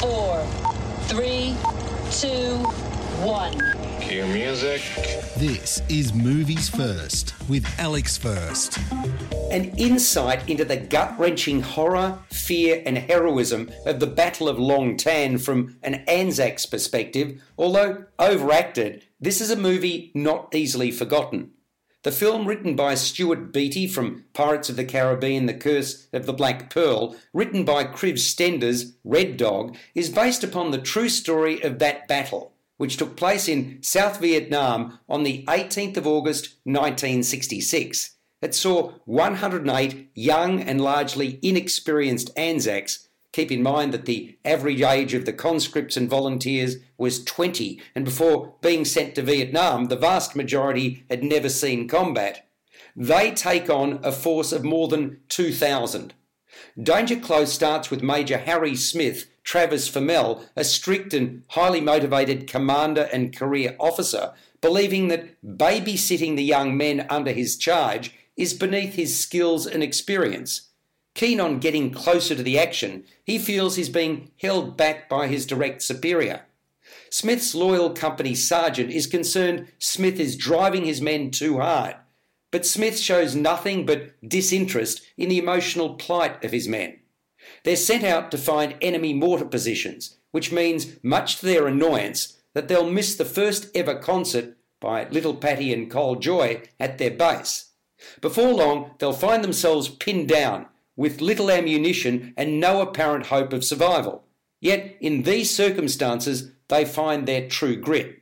four, three, two, one. Cue music. This is Movies First with Alex First. An insight into the gut wrenching horror, fear, and heroism of the Battle of Long Tan from an Anzacs perspective, although overacted, this is a movie not easily forgotten. The film, written by Stuart Beattie from Pirates of the Caribbean The Curse of the Black Pearl, written by Kriv Stenders, Red Dog, is based upon the true story of that battle, which took place in South Vietnam on the 18th of August 1966. It saw 108 young and largely inexperienced Anzacs Keep in mind that the average age of the conscripts and volunteers was 20, and before being sent to Vietnam, the vast majority had never seen combat. They take on a force of more than 2,000. Danger Close starts with Major Harry Smith, Travis Fimmel, a strict and highly motivated commander and career officer, believing that babysitting the young men under his charge is beneath his skills and experience. Keen on getting closer to the action, he feels he's being held back by his direct superior. Smith's loyal company sergeant is concerned Smith is driving his men too hard, but Smith shows nothing but disinterest in the emotional plight of his men. They're sent out to find enemy mortar positions, which means, much to their annoyance, that they'll miss the first ever concert by Little Patty and Col Joye at their base. Before long, they'll find themselves pinned down with little ammunition and no apparent hope of survival. Yet, in these circumstances, they find their true grit.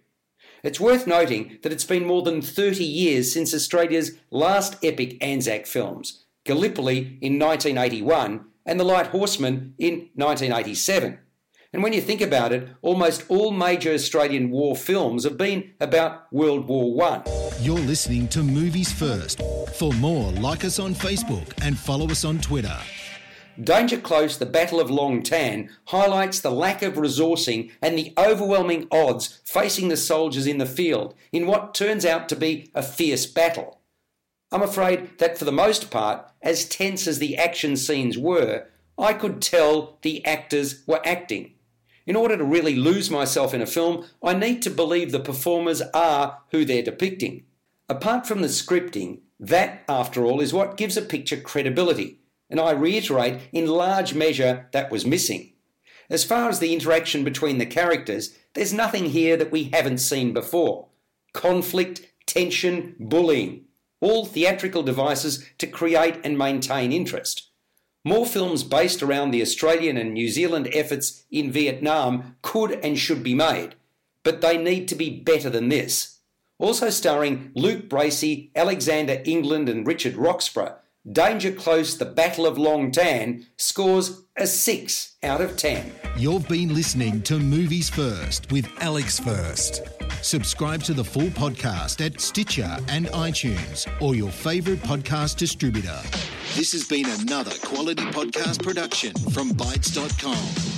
It's worth noting that it's been more than 30 years since Australia's last epic Anzac films, Gallipoli in 1981 and The Lighthorsemen in 1987. And when you think about it, almost all major Australian war films have been about World War One. You're listening to Movies First. For more, like us on Facebook and follow us on Twitter. Danger Close, The Battle of Long Tan highlights the lack of resourcing and the overwhelming odds facing the soldiers in the field in what turns out to be a fierce battle. I'm afraid that for the most part, as tense as the action scenes were, I could tell the actors were acting. In order to really lose myself in a film, I need to believe the performers are who they're depicting. Apart from the scripting, that, after all, is what gives a picture credibility, and I reiterate, in large measure, that was missing. As far as the interaction between the characters, there's nothing here that we haven't seen before. Conflict, tension, bullying, all theatrical devices to create and maintain interest. More films based around the Australian and New Zealand efforts in Vietnam could and should be made, but they need to be better than this. Also starring Luke Bracey, Alexander England, and Richard Roxburgh, Danger Close The Battle of Long Tan scores a 6 out of 10. You've been listening to Movies First with Alex First. Subscribe to the full podcast at Stitcher and iTunes or your favourite podcast distributor. This has been another quality podcast production from Bytes.com.